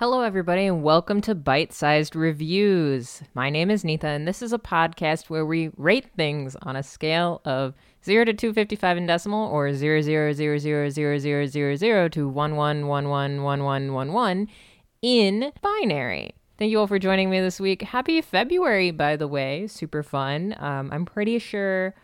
Hello, everybody, and welcome to Bite Sized Reviews. My name is Nita, and this is a podcast where we rate things on a scale of 0 to 255 in decimal or 0, 0, 0, 0, 0, 0, 0, 0 to 1, 1, 1, 1, 1, 1, 1, 1 in binary. Thank you all for joining me this week. Happy February, by the way. Super fun. Um, I'm pretty sure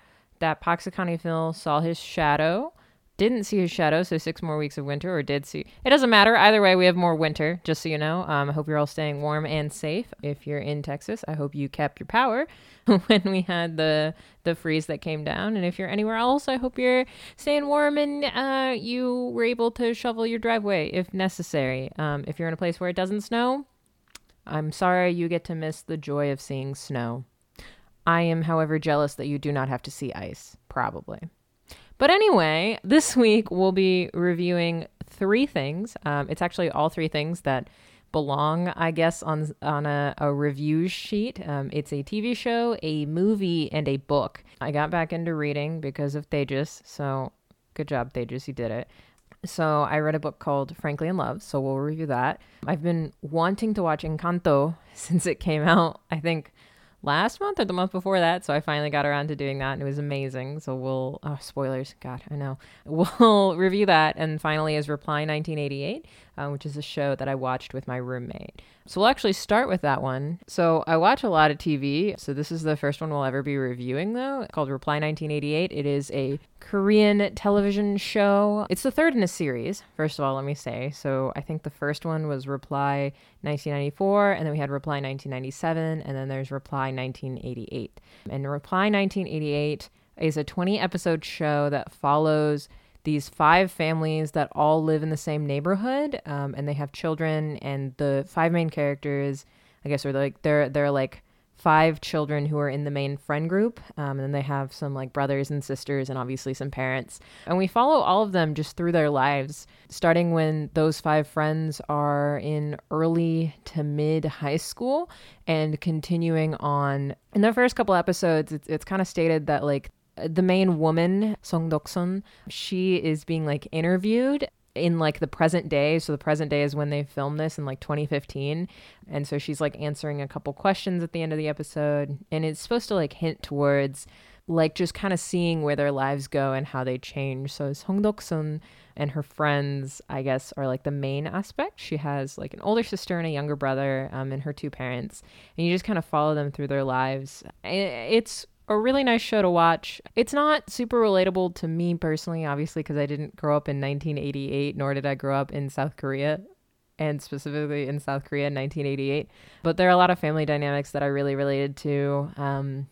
that Paksa Phil saw his shadow didn't see his shadow, so six more weeks of winter, or did see. It doesn't matter. Either way, we have more winter, just so you know. Um, I hope you're all staying warm and safe. If you're in Texas, I hope you kept your power when we had the the freeze that came down. And if you're anywhere else, I hope you're staying warm and uh, you were able to shovel your driveway if necessary. Um, if you're in a place where it doesn't snow, I'm sorry you get to miss the joy of seeing snow. I am, however, jealous that you do not have to see ice, probably. But anyway, this week we'll be reviewing three things. Um, it's actually all three things that belong, I guess, on on a, a review sheet. Um, it's a TV show, a movie, and a book. I got back into reading because of Tejas, so good job, Tejas, you did it. So I read a book called Frankly in Love, so we'll review that. I've been wanting to watch Encanto since it came out. I think last month or the month before that. So I finally got around to doing that and it was amazing. So we'll, oh, spoilers. God, I know. We'll review that. And finally is Reply 1988, uh, which is a show that I watched with my roommate. So we'll actually start with that one. So I watch a lot of TV. So this is the first one we'll ever be reviewing, though, called Reply 1988. It is a Korean television show. It's the third in a series, first of all, let me say. So I think the first one was Reply 1994, and then we had Reply 1997, and then there's Reply 1988. And Reply 1988 is a 20 episode show that follows these five families that all live in the same neighborhood um, and they have children and the five main characters i guess are like they're they're like five children who are in the main friend group um, and then they have some like brothers and sisters and obviously some parents. And we follow all of them just through their lives starting when those five friends are in early to mid high school and continuing on. In the first couple episodes it's, it's kind of stated that like the main woman, Song Dok-sun, she is being like interviewed in like the present day. So the present day is when they filmed this in like 2015. And so she's like answering a couple questions at the end of the episode. And it's supposed to like hint towards like just kind of seeing where their lives go and how they change. So Song Dok-sun and her friends, I guess, are like the main aspect. She has like an older sister and a younger brother, um, and her two parents, and you just kind of follow them through their lives. It's a really nice show to watch. It's not super relatable to me personally, obviously, because I didn't grow up in 1988, nor did I grow up in South Korea, and specifically in South Korea in 1988. But there are a lot of family dynamics that I really related to, um,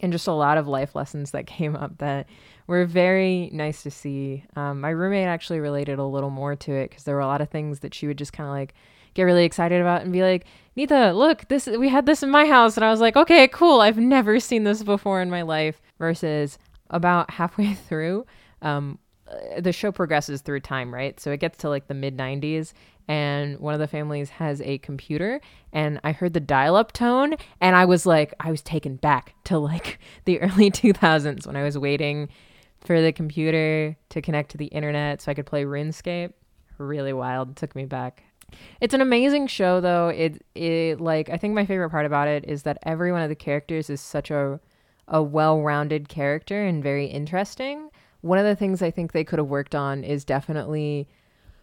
and just a lot of life lessons that came up that were very nice to see. Um, my roommate actually related a little more to it because there were a lot of things that she would just kind of like get really excited about and be like, Nita, look, this we had this in my house, and I was like, okay, cool. I've never seen this before in my life. Versus about halfway through, um, uh, the show progresses through time, right? So it gets to like the mid 90s, and one of the families has a computer, and I heard the dial up tone, and I was like, I was taken back to like the early 2000s when I was waiting for the computer to connect to the internet so I could play RuneScape. Really wild. Took me back. It's an amazing show though. It it like I think my favorite part about it is that every one of the characters is such a a well-rounded character and very interesting. One of the things I think they could have worked on is definitely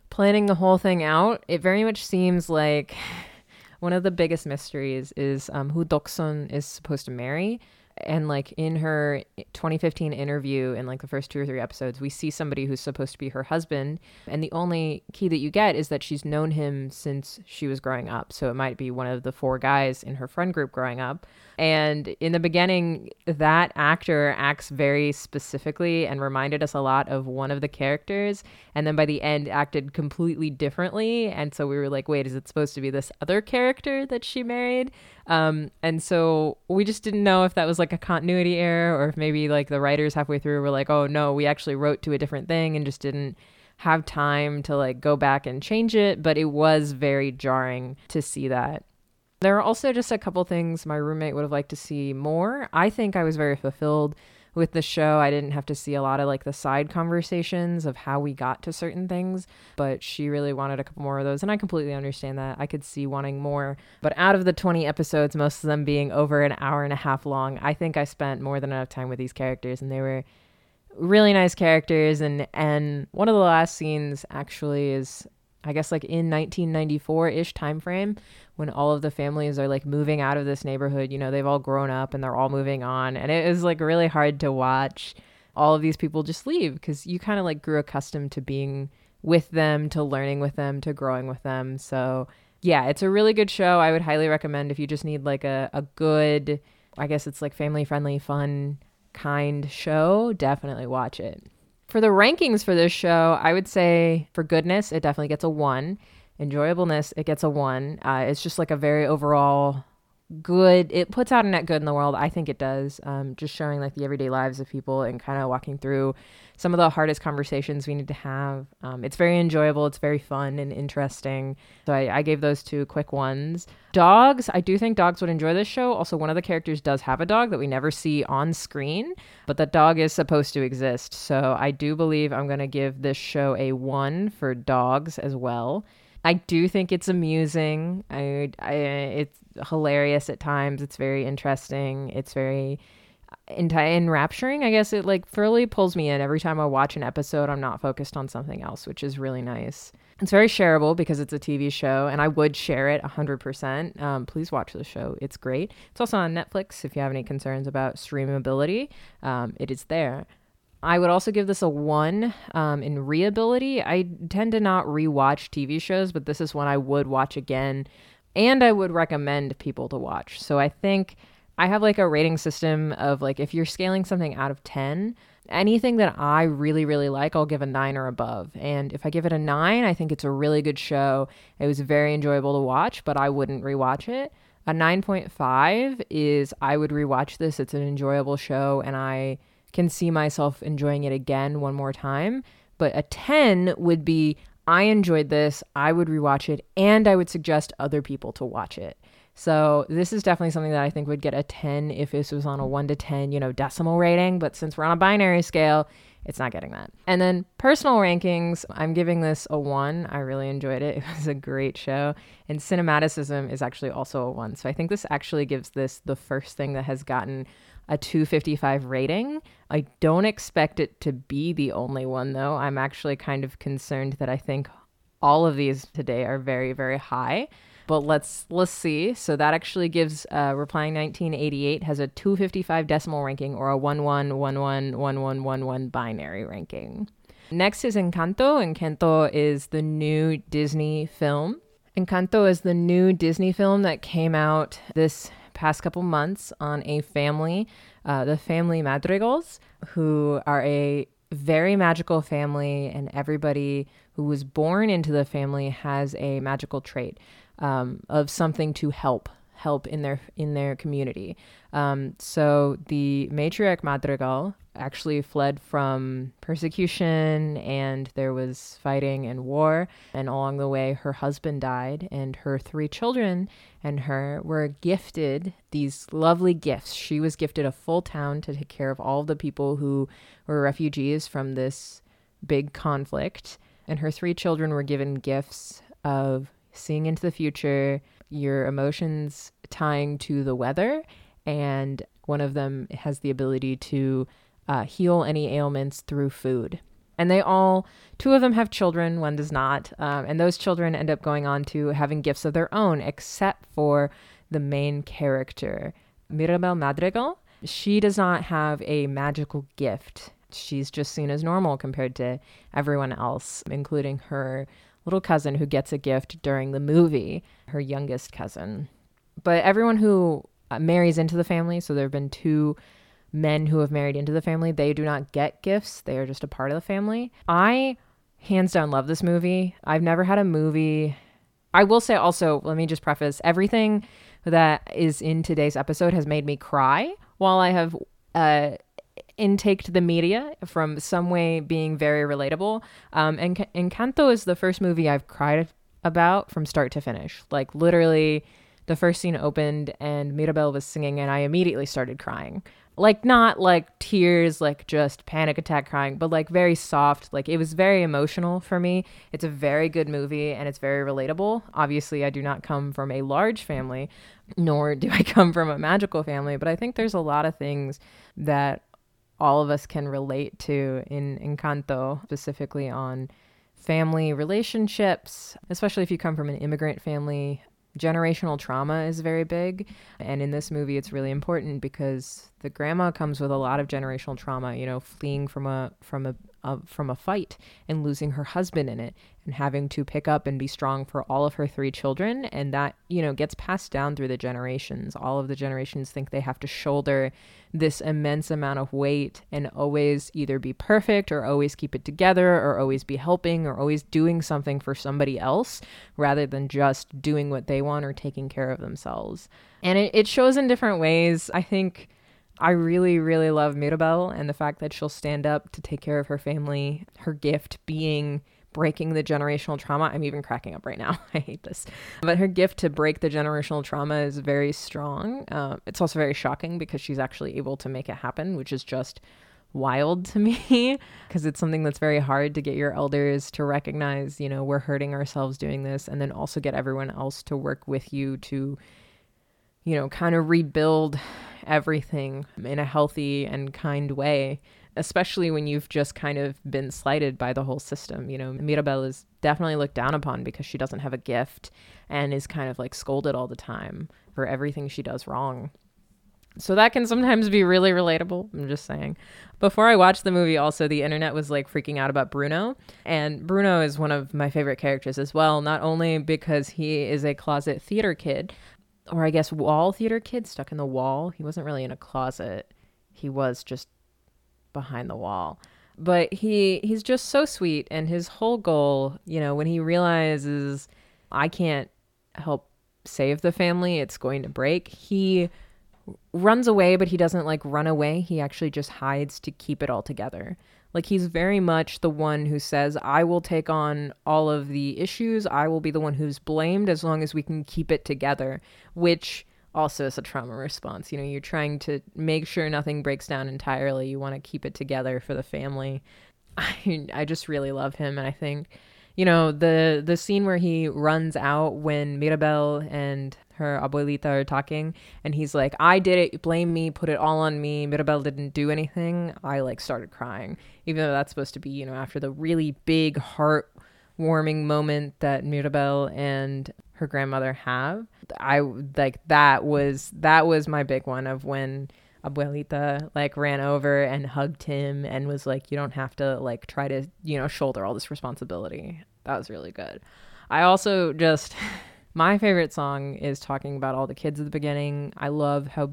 planning the whole thing out. It very much seems like one of the biggest mysteries is um, who Dok-sun is supposed to marry and like in her 2015 interview in like the first two or three episodes we see somebody who's supposed to be her husband and the only key that you get is that she's known him since she was growing up. So it might be one of the four guys in her friend group growing up and in the beginning that actor acts very specifically and reminded us a lot of one of the characters and then by the end acted completely differently and so we were like wait is it supposed to be this other character that she married um, and so we just didn't know if that was like a continuity error or if maybe like the writers halfway through were like, oh no, we actually wrote to a different thing and just didn't have time to like go back and change it. But it was very jarring to see that. There are also just a couple things my roommate would have liked to see more. I think I was very fulfilled with the show. I didn't have to see a lot of like the side conversations of how we got to certain things, but she really wanted a couple more of those. And I completely understand that. I could see wanting more. But out of the 20 episodes, most of them being over an hour and a half long, I think I spent more than enough time with these characters and they were really nice characters and and one of the last scenes actually is I guess like in 1994-ish time frame when all of the families are like moving out of this neighborhood, you know, they've all grown up and they're all moving on and it was like really hard to watch all of these people just leave cuz you kind of like grew accustomed to being with them, to learning with them, to growing with them. So, yeah, it's a really good show. I would highly recommend if you just need like a a good I guess it's like family friendly fun kind show, definitely watch it. For the rankings for this show, I would say for goodness, it definitely gets a one. Enjoyableness, it gets a one. Uh, it's just like a very overall good it puts out a net good in the world. I think it does. Um, just showing like the everyday lives of people and kind of walking through some of the hardest conversations we need to have. Um, it's very enjoyable it's very fun and interesting. So I, I, gave those two quick ones. Dogs i do think dogs would enjoy this show. Also one of the characters does have a dog that we never see on screen but that dog is supposed to exist. So i do believe i'm going to give this show a one for dogs as well I do think it's amusing. I, I, it's hilarious at times. It's very interesting. It's very enrapturing. I guess it like fully pulls me in every time I watch an episode. I'm not focused on something else, which is really nice. It's very shareable because it's a TV show, and I would share it 100%. Um, please watch the show. It's great. It's also on Netflix if you have any concerns about streamability. Um, it is there. I would also give this a one um, in reability. I tend to not rewatch TV shows, but this is one I would watch again and I would recommend people to watch. So I think I have like a rating system of like if you're scaling something out of 10, anything that I really, really like, I'll give a nine or above. And if I give it a nine, I think it's a really good show. It was very enjoyable to watch, but I wouldn't rewatch it. A 9.5 is I would rewatch this. It's an enjoyable show, and I can see myself enjoying it again one more time. But a 10 would be I enjoyed this, I would rewatch it, and I would suggest other people to watch it. So this is definitely something that I think would get a 10 if this was on a 1 to 10, you know, decimal rating, but since we're on a binary scale, it's not getting that. And then personal rankings, I'm giving this a 1. I really enjoyed it. It was a great show. And cinematicism is actually also a 1. So I think this actually gives this the first thing that has gotten a 255 rating. I don't expect it to be the only one though. I'm actually kind of concerned that I think all of these today are very very high. But let's let's see. So that actually gives uh, replying 1988 has a 255 decimal ranking or a 11111111 binary ranking. Next is Encanto. Encanto is the new Disney film. Encanto is the new Disney film that came out this past couple months on a family, uh, the family Madrigals, who are a very magical family, and everybody who was born into the family has a magical trait um, of something to help help in their in their community. Um, so the matriarch Madrigal actually fled from persecution and there was fighting and war. And along the way, her husband died, and her three children and her were gifted these lovely gifts. She was gifted a full town to take care of all the people who were refugees from this big conflict. And her three children were given gifts of seeing into the future, your emotions tying to the weather, and one of them has the ability to uh, heal any ailments through food. And they all, two of them have children, one does not. Um, and those children end up going on to having gifts of their own, except for the main character, Mirabel Madrigal. She does not have a magical gift. She's just seen as normal compared to everyone else, including her little cousin who gets a gift during the movie, her youngest cousin. But everyone who uh, marries into the family, so there have been two men who have married into the family, they do not get gifts. They are just a part of the family. I hands down love this movie. I've never had a movie. I will say also, let me just preface everything that is in today's episode has made me cry while I have uh, intaked the media from some way being very relatable. Um, and Encanto is the first movie I've cried about from start to finish. Like literally, the first scene opened and Mirabel was singing, and I immediately started crying. Like not like tears like just panic attack crying but like very soft like it was very emotional for me. It's a very good movie and it's very relatable. Obviously i do not come from a large family nor do i come from a magical family but i think there's a lot of things that all of us can relate to in encanto specifically on family relationships especially if you come from an immigrant family generational trauma is very big. And in this movie it's really important because the grandma comes with a lot of generational trauma you know fleeing from a from a, a, from a fight and losing her husband in it and having to pick up and be strong for all of her three children. And that you know gets passed down through the generations. All of the generations think they have to shoulder this immense amount of weight and always either be perfect or always keep it together or always be helping or always doing something for somebody else rather than just doing what they want or taking care of themselves. And it, it shows in different ways. I think I really, really love Mirabel and the fact that she'll stand up to take care of her family. Her gift being breaking the generational trauma. I'm even cracking up right now. I hate this. But her gift to break the generational trauma is very strong. Uh, it's also very shocking because she's actually able to make it happen, which is just wild to me because it's something that's very hard to get your elders to recognize, you know, we're hurting ourselves doing this and then also get everyone else to work with you to you know, kind of rebuild everything in a healthy and kind way especially when you've just kind of been slighted by the whole system. You know, Mirabel is definitely looked down upon because she doesn't have a gift and is kind of like scolded all the time for everything she does wrong. So that can sometimes be really relatable. I'm just saying. Before I watched the movie, also, the internet was like freaking out about Bruno. And Bruno is one of my favorite characters as well, not only because he is a closet theater kid, or I guess wall theater kid stuck in the wall. He wasn't really in a closet, he was just behind the wall. But he he's just so sweet and his whole goal, you know, when he realizes I can't help save the family, it's going to break. He runs away, but he doesn't like run away. He actually just hides to keep it all together. Like he's very much the one who says, I will take on all of the issues. I will be the one who's blamed as long as we can keep it together, which also is a trauma response. You know, you're trying to make sure nothing breaks down entirely. You want to keep it together for the family. I I just really love him and I think you know the the scene where he runs out when Mirabel and her abuelita are talking and he's like I did it. Blame me. Put it all on me. Mirabel didn't do anything. I like started crying even though that's supposed to be you know after the really big heart warming moment that Mirabel and her grandmother have. I like that was that was my big one of when abuelita like ran over and hugged him and was like you don't have to like try to you know shoulder all this responsibility. That was really good. I also just my favorite song is talking about all the kids at the beginning i love how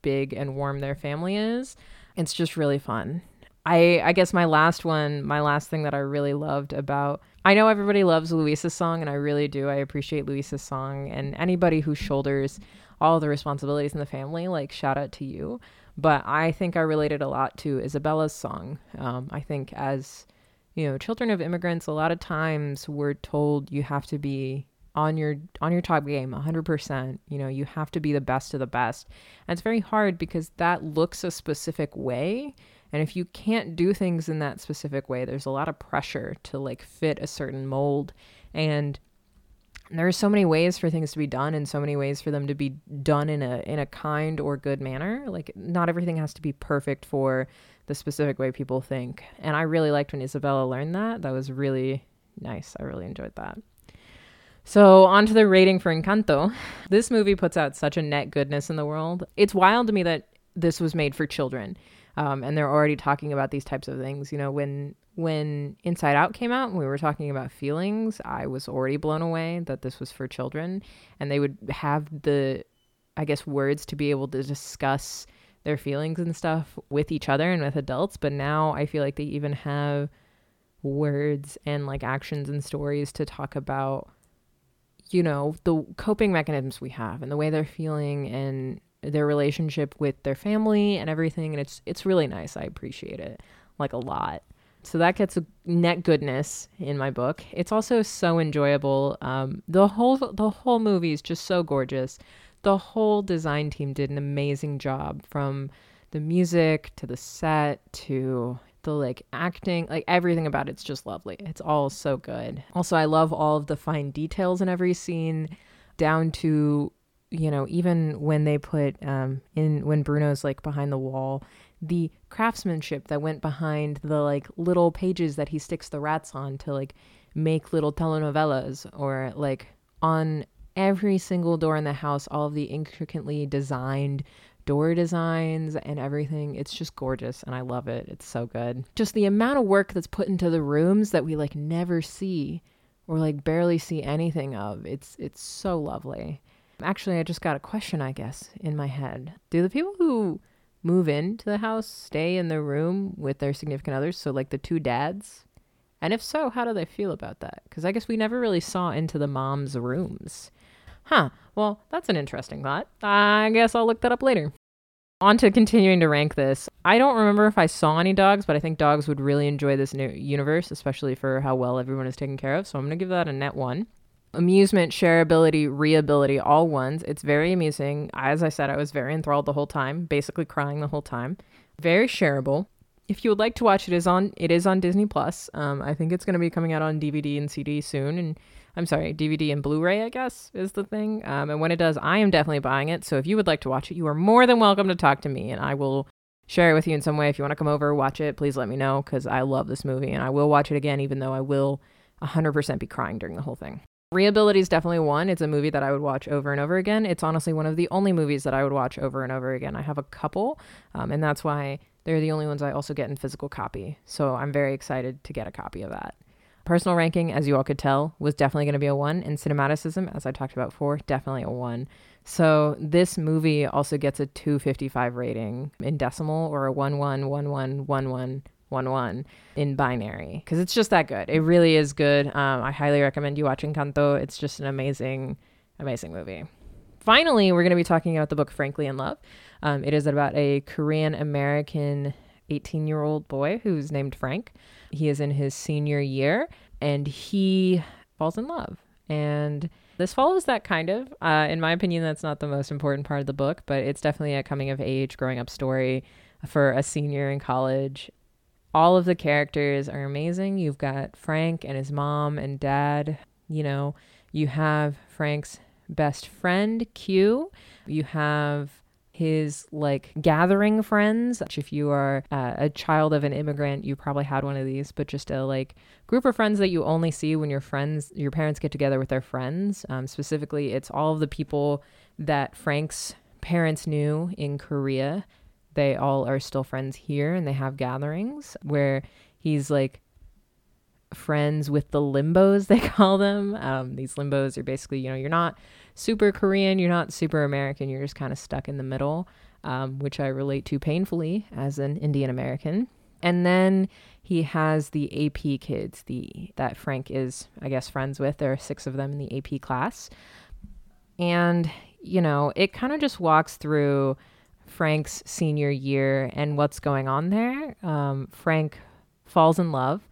big and warm their family is it's just really fun i i guess my last one my last thing that i really loved about I know everybody loves Luisa's song, and I really do. I appreciate Luisa's song, and anybody who shoulders all the responsibilities in the family, like shout out to you. But I think I related a lot to Isabela's song. Um, I think as you know, children of immigrants, a lot of times we're told you have to be on your on your top game 100% you know you have to be the best of the best and it's very hard because that looks a specific way and if you can't do things in that specific way, there's a lot of pressure to like fit a certain mold. And there are so many ways for things to be done and so many ways for them to be done in a in a kind or good manner. Like not everything has to be perfect for the specific way people think. And I really liked when Isabela learned that. That was really nice. I really enjoyed that. So, on to the rating for Encanto. This movie puts out such a net goodness in the world. It's wild to me that this was made for children um, and they're already talking about these types of things. You know, when when Inside Out came out, and we were talking about feelings, I was already blown away that this was for children, and they would have the, I guess, words to be able to discuss their feelings and stuff with each other and with adults. But now I feel like they even have words and like actions and stories to talk about you know the coping mechanisms we have and the way they're feeling and their relationship with their family and everything and it's it's really nice. I appreciate it like a lot. So that gets a net goodness in my book. It's also so enjoyable. Um, the whole the whole movie is just so gorgeous. The whole design team did an amazing job from the music to the set to the like acting, like everything about it's just lovely. It's all so good. Also, I love all of the fine details in every scene, down to you know even when they put um in when Bruno's like behind the wall, the craftsmanship that went behind the like little pages that he sticks the rats on to like make little telenovelas or like on every single door in the house, all of the intricately designed door designs and everything. It's just gorgeous and I love it. It's so good. Just the amount of work that's put into the rooms that we like never see or like barely see anything of. It's it's so lovely. Actually, I just got a question, I guess, in my head. Do the people who move into the house stay in the room with their significant others? So like the two dads? And if so, how do they feel about that? Because I guess we never really saw into the mom's rooms. Huh. Well, that's an interesting thought. I guess I'll look that up later. On to continuing to rank this. I don't remember if I saw any dogs, but I think dogs would really enjoy this new universe, especially for how well everyone is taken care of. So I'm going to give that a net one. Amusement, shareability, reability, all ones. It's very amusing. As I said, I was very enthralled the whole time, basically crying the whole time. Very shareable. If you would like to watch it, is on it is on Disney Plus. Um, I think it's going to be coming out on DVD and CD soon, and I'm sorry, DVD and Blu-ray, I guess, is the thing. Um, and when it does, I am definitely buying it. So if you would like to watch it, you are more than welcome to talk to me, and I will share it with you in some way. If you want to come over, watch it, please let me know because I love this movie, and I will watch it again, even though I will 100% be crying during the whole thing. Reability is definitely one. It's a movie that I would watch over and over again. It's honestly one of the only movies that I would watch over and over again. I have a couple, um, and that's why they're the only ones I also get in physical copy. So I'm very excited to get a copy of that. Personal ranking, as you all could tell, was definitely going to be a one. And cinematicism, as I talked about before, definitely a one. So this movie also gets a 255 rating in decimal or a 11111111 in binary because it's just that good. It really is good. Um, I highly recommend you watching Encanto. It's just an amazing, amazing movie. Finally, we're going to be talking about the book Frankly in Love. Um, it is about a Korean American 18 year old boy who's named Frank. He is in his senior year and he falls in love. And this follows that kind of. Uh, in my opinion, that's not the most important part of the book, but it's definitely a coming of age, growing up story for a senior in college. All of the characters are amazing. You've got Frank and his mom and dad. You know, you have Frank's best friend, Q. You have his like gathering friends. If you are uh, a child of an immigrant, you probably had one of these, but just a like group of friends that you only see when your friends, your parents get together with their friends. Um, specifically, it's all of the people that Frank's parents knew in Korea. They all are still friends here and they have gatherings where he's like friends with the limbos, they call them. Um, these limbos are basically, you know, you're not super Korean, you're not super American, you're just kind of stuck in the middle, um, which I relate to painfully as an Indian American. And then he has the AP kids, the that Frank is, I guess, friends with. There are six of them in the AP class. And, you know, it kind of just walks through Frank's senior year and what's going on there. Um, Frank falls in love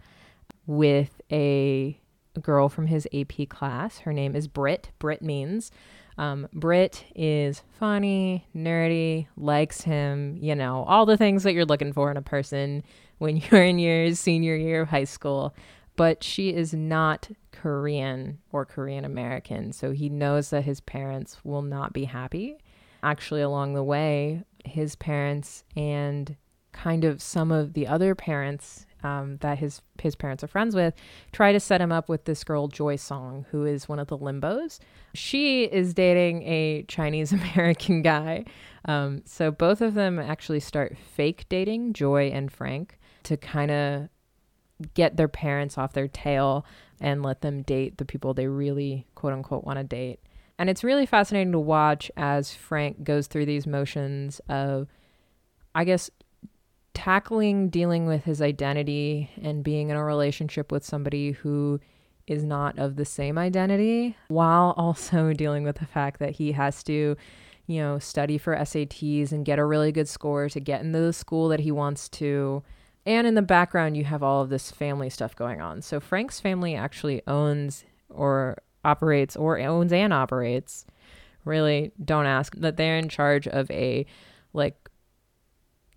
with a girl from his AP class. Her name is Brit. Brit Means um, Brit is funny, nerdy, likes him, you know, all the things that you're looking for in a person when you're in your senior year of high school. But she is not Korean or Korean American. So he knows that his parents will not be happy. Actually, along the way, his parents and kind of some of the other parents um, that his his parents are friends with try to set him up with this girl Joy Song, who is one of the limbos. She is dating a Chinese American guy. Um, so both of them actually start fake dating Joy and Frank to kind of get their parents off their tail and let them date the people they really quote unquote want to date. And it's really fascinating to watch as Frank goes through these motions of, I guess, tackling dealing with his identity and being in a relationship with somebody who is not of the same identity while also dealing with the fact that he has to you know study for SATs and get a really good score to get into the school that he wants to. And in the background you have all of this family stuff going on. So Frank's family actually owns or operates or owns and operates really don't ask that they're in charge of a like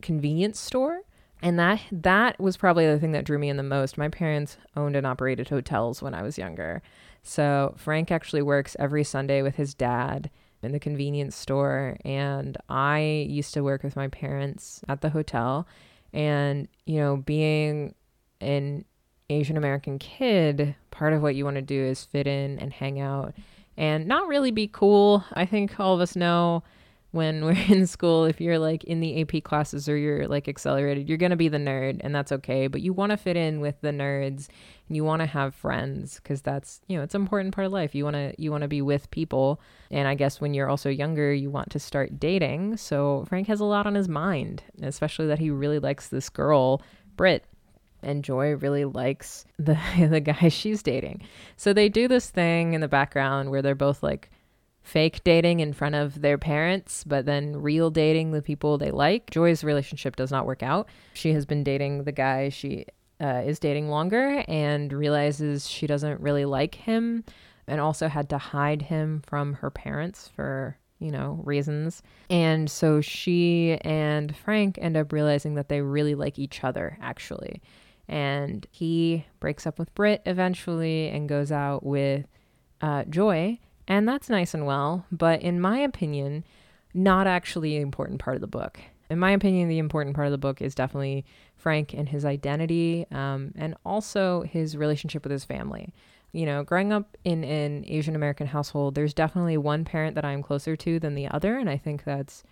convenience store. And that that was probably the thing that drew me in the most. My parents owned and operated hotels when I was younger. So Frank actually works every Sunday with his dad in the convenience store and I used to work with my parents at the hotel and you know being an Asian American kid, part of what you want to do is fit in and hang out and not really be cool. I think all of us know when we're in school, if you're like in the AP classes or you're like accelerated, you're going to be the nerd and that's okay. But you want to fit in with the nerds and you want to have friends because that's, you know, it's an important part of life. You want to, you want to be with people. And I guess when you're also younger, you want to start dating. So Frank has a lot on his mind, especially that he really likes this girl, Brit and Joy really likes the the guy she's dating. So they do this thing in the background where they're both like fake dating in front of their parents, but then real dating the people they like. Joy's relationship does not work out. She has been dating the guy she uh, is dating longer and realizes she doesn't really like him and also had to hide him from her parents for you know, reasons. And so she and Frank end up realizing that they really like each other, actually and he breaks up with Brit eventually and goes out with uh, Joy, and that's nice and well. But in my opinion, not actually an important part of the book. In my opinion, the important part of the book is definitely Frank and his identity, um, and also his relationship with his family. You know, growing up in an Asian American household, there's definitely one parent that I'm closer to than the other, and I think that's,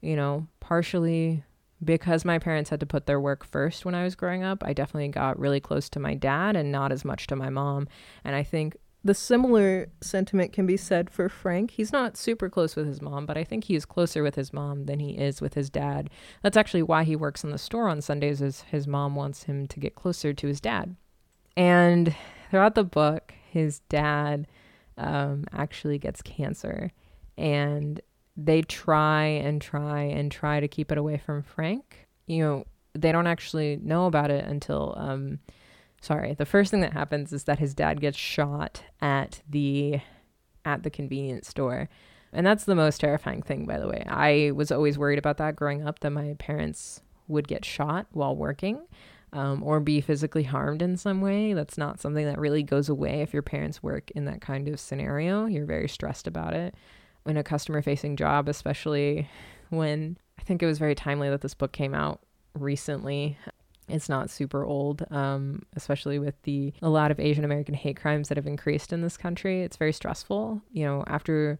you know, partially because my parents had to put their work first when I was growing up, I definitely got really close to my dad and not as much to my mom. And I think the similar sentiment can be said for Frank. He's not super close with his mom, but I think he's closer with his mom than he is with his dad. That's actually why he works in the store on Sundays is his mom wants him to get closer to his dad. And throughout the book, his dad um, actually gets cancer. And they try and try and try to keep it away from Frank. You know, they don't actually know about it until um sorry, the first thing that happens is that his dad gets shot at the at the convenience store. And that's the most terrifying thing by the way. I was always worried about that growing up that my parents would get shot while working. Um, or be physically harmed in some way. That's not something that really goes away if your parents work in that kind of scenario. You're very stressed about it in a customer facing job, especially when I think it was very timely that this book came out recently. It's not super old, um, especially with the a lot of Asian American hate crimes that have increased in this country. It's very stressful. You know, after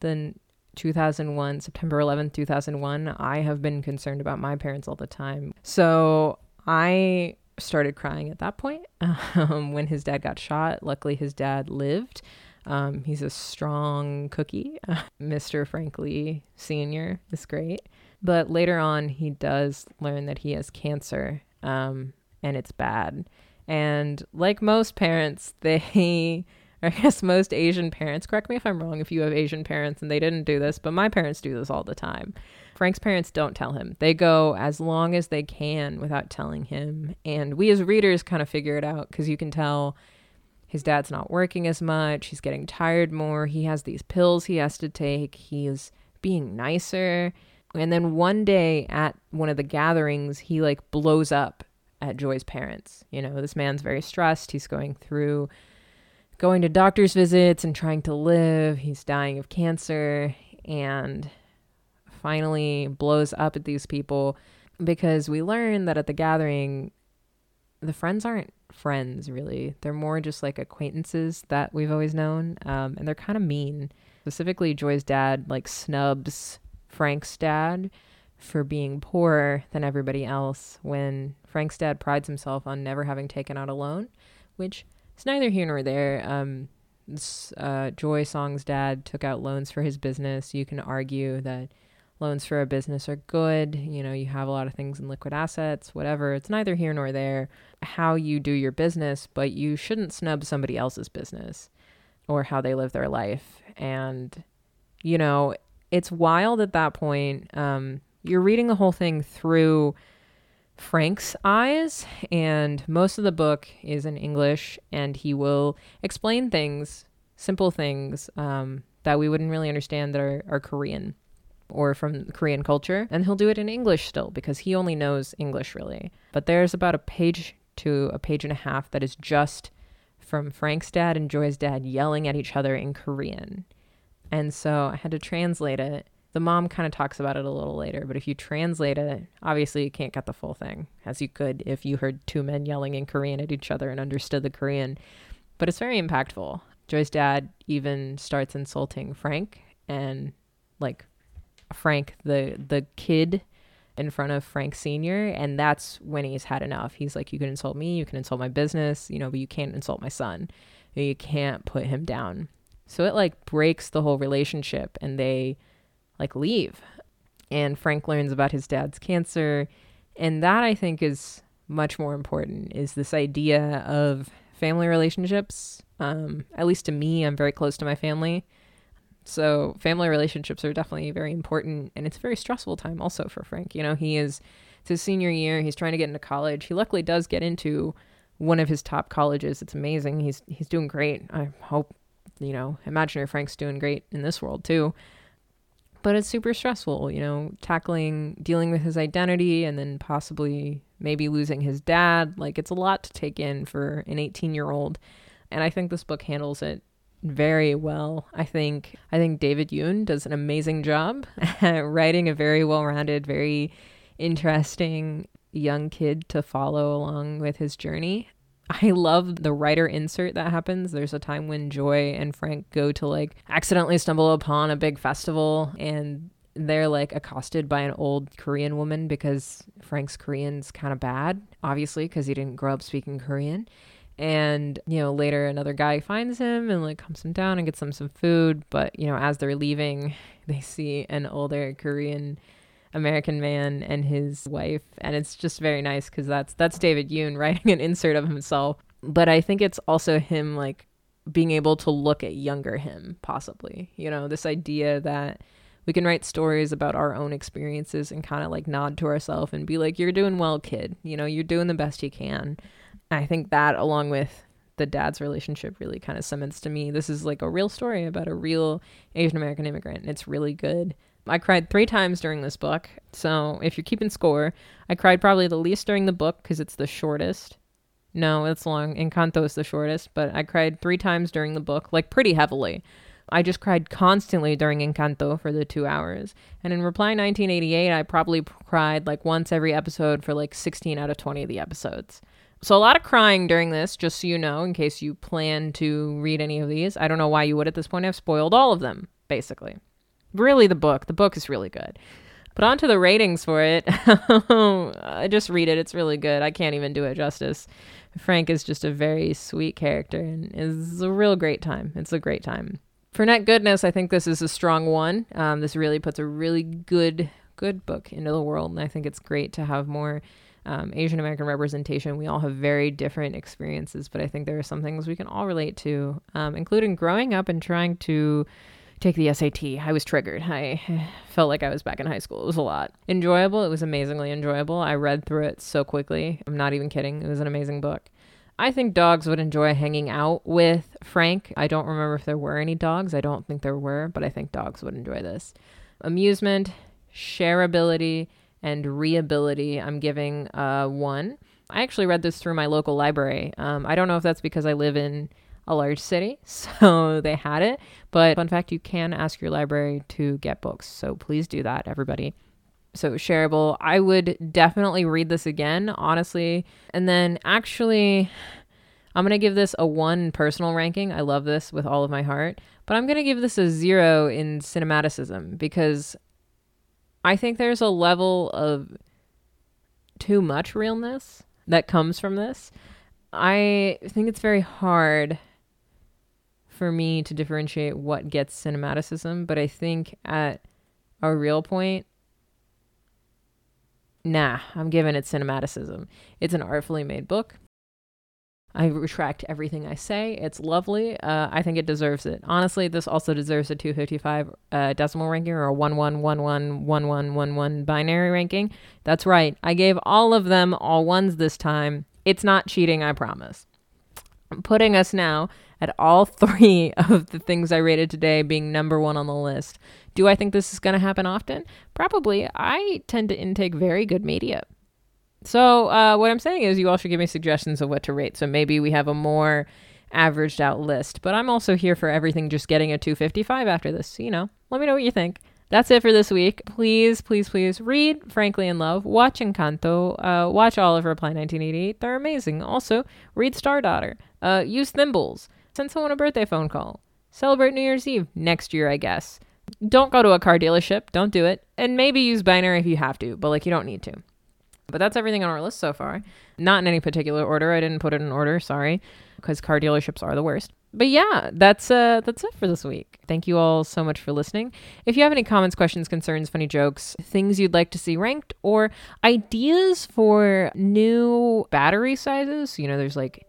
the 2001, September 11th, 2001, I have been concerned about my parents all the time. So I started crying at that point um, when his dad got shot. Luckily, his dad lived. Um, he's a strong cookie. Mr. Frank Li Sr. is great. But later on, he does learn that he has cancer um, and it's bad. And like most parents, they, I guess most Asian parents, correct me if I'm wrong if you have Asian parents and they didn't do this, but my parents do this all the time. Frank's parents don't tell him. They go as long as they can without telling him. And we as readers kind of figure it out because you can tell his dad's not working as much. He's getting tired more. He has these pills he has to take. He's being nicer. And then one day at one of the gatherings, he like blows up at Joy's parents. You know, this man's very stressed. He's going through going to doctor's visits and trying to live. He's dying of cancer and finally blows up at these people because we learn that at the gathering, the friends aren't friends really. They're more just like acquaintances that we've always known, um, and they're kind of mean. Specifically, Joy's dad like snubs Frank's dad for being poorer than everybody else when Frank's dad prides himself on never having taken out a loan, which is neither here nor there. Um, uh, Joy Song's dad took out loans for his business. You can argue that loans for a business are good. You know, you have a lot of things in liquid assets, whatever. It's neither here nor there how you do your business, but you shouldn't snub somebody else's business or how they live their life. And, you know, it's wild at that point. Um, you're reading the whole thing through Frank's eyes, and most of the book is in English, and he will explain things, simple things um, that we wouldn't really understand that are, are Korean or from Korean culture, and he'll do it in English still because he only knows English really. But there's about a page to a page and a half that is just from Frank's dad and Joy's dad yelling at each other in Korean. And so I had to translate it. The mom kind of talks about it a little later, but if you translate it, obviously you can't get the full thing, as you could if you heard two men yelling in Korean at each other and understood the Korean. But it's very impactful. Joy's dad even starts insulting Frank and like Frank the the kid in front of Frank Sr. And that's when he's had enough. He's like, You can insult me, you can insult my business, you know, but you can't insult my son. You can't put him down. So it like breaks the whole relationship and they like leave. And Frank learns about his dad's cancer. And that I think is much more important is this idea of family relationships. Um, at least to me, I'm very close to my family. So family relationships are definitely very important, and it's a very stressful time also for Frank. You know, he is it's his senior year. He's trying to get into college. He luckily does get into one of his top colleges. It's amazing. He's he's doing great. I hope you know, imaginary Frank's doing great in this world too. But it's super stressful, you know, tackling dealing with his identity and then possibly maybe losing his dad. Like it's a lot to take in for an 18-year-old. And I think this book handles it very well. I think I think David Yoon does an amazing job writing a very well-rounded, very interesting young kid to follow along with his journey. I love the writer insert that happens. There's a time when Joy and Frank go to like accidentally stumble upon a big festival and they're like accosted by an old Korean woman because Frank's Korean's kind of bad, obviously, because he didn't grow up speaking Korean. And, you know, later another guy finds him and like calms him down and gets him some food. But, you know, as they're leaving, they see an older Korean American man and his wife. And it's just very nice because that's that's David Yoon writing an insert of himself. But I think it's also him like being able to look at younger him, possibly. You know, this idea that we can write stories about our own experiences and kind of like nod to ourselves and be like, You're doing well, kid. You know, you're doing the best you can. I think that, along with the dad's relationship, really kind of cements to me this is like a real story about a real Asian American immigrant. And it's really good. I cried three times during this book. So if you're keeping score, I cried probably the least during the book because it's the shortest. No, it's long. Encanto is the shortest, but I cried three times during the book, like pretty heavily. I just cried constantly during Encanto for the two hours. And in Reply 1988, I probably cried like once every episode for like 16 out of 20 of the episodes. So a lot of crying during this, just so you know, in case you plan to read any of these. I don't know why you would at this point. I've spoiled all of them, basically. Really, the book. The book is really good. But on to the ratings for it. I just read it. It's really good. I can't even do it justice. Frank is just a very sweet character and is a real great time. It's a great time. For net goodness, I think this is a strong one. Um, this really puts a really good, good book into the world, and I think it's great to have more um, Asian American representation. We all have very different experiences, but I think there are some things we can all relate to, um, including growing up and trying to take the SAT. I was triggered. I felt like I was back in high school. It was a lot. Enjoyable. It was amazingly enjoyable. I read through it so quickly. I'm not even kidding. It was an amazing book. I think dogs would enjoy hanging out with Frank. I don't remember if there were any dogs. I don't think there were, but I think dogs would enjoy this. Amusement, shareability, and reability, I'm giving uh, one. I actually read this through my local library. Um, I don't know if that's because I live in a large city, so they had it. But fun fact, you can ask your library to get books. So please do that, everybody. So shareable. I would definitely read this again, honestly. And then actually, I'm to give this a one personal ranking. I love this with all of my heart. But I'm to give this a zero in cinematicism because I think there's a level of too much realness that comes from this. I think it's very hard for me to differentiate what gets cinematicism, but I think at a real point, nah, I'm giving it cinematicism. It's an artfully made book. I retract everything I say. It's lovely. Uh, I think it deserves it. Honestly, this also deserves a 255 uh, decimal ranking or a 11111111 binary ranking. That's right. I gave all of them all ones this time. It's not cheating, I promise. Putting us now at all three of the things I rated today being number one on the list. Do I think this is going to happen often? Probably. I tend to intake very good media. So, uh, what I'm saying is, you all should give me suggestions of what to rate. So, maybe we have a more averaged out list. But I'm also here for everything just getting a 255 after this. You know, let me know what you think. That's it for this week. Please, please, please read Frankly in Love, watch Encanto, uh, watch all of Reply 1988. They're amazing. Also, read Stardaughter, uh, use Thimbles, send someone a birthday phone call, celebrate New Year's Eve next year, I guess. Don't go to a car dealership. Don't do it. And maybe use binary if you have to, but like you don't need to. But that's everything on our list so far. Not in any particular order. I didn't put it in order, sorry, because car dealerships are the worst. But yeah, that's uh that's it for this week. Thank you all so much for listening. If you have any comments, questions, concerns, funny jokes, things you'd like to see ranked or ideas for new battery sizes, you know, there's like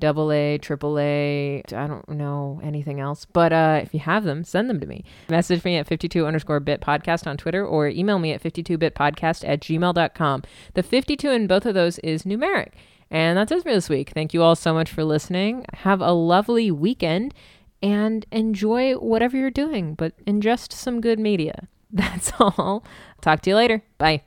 double A, triple A. I don't know anything else. But uh, if you have them, send them to me. Message me at 52 underscore bit podcast on Twitter or email me at 52bitpodcast at gmail.com. The 52 in both of those is numeric. And that's it for this week. Thank you all so much for listening. Have a lovely weekend and enjoy whatever you're doing, but ingest some good media. That's all. Talk to you later. Bye.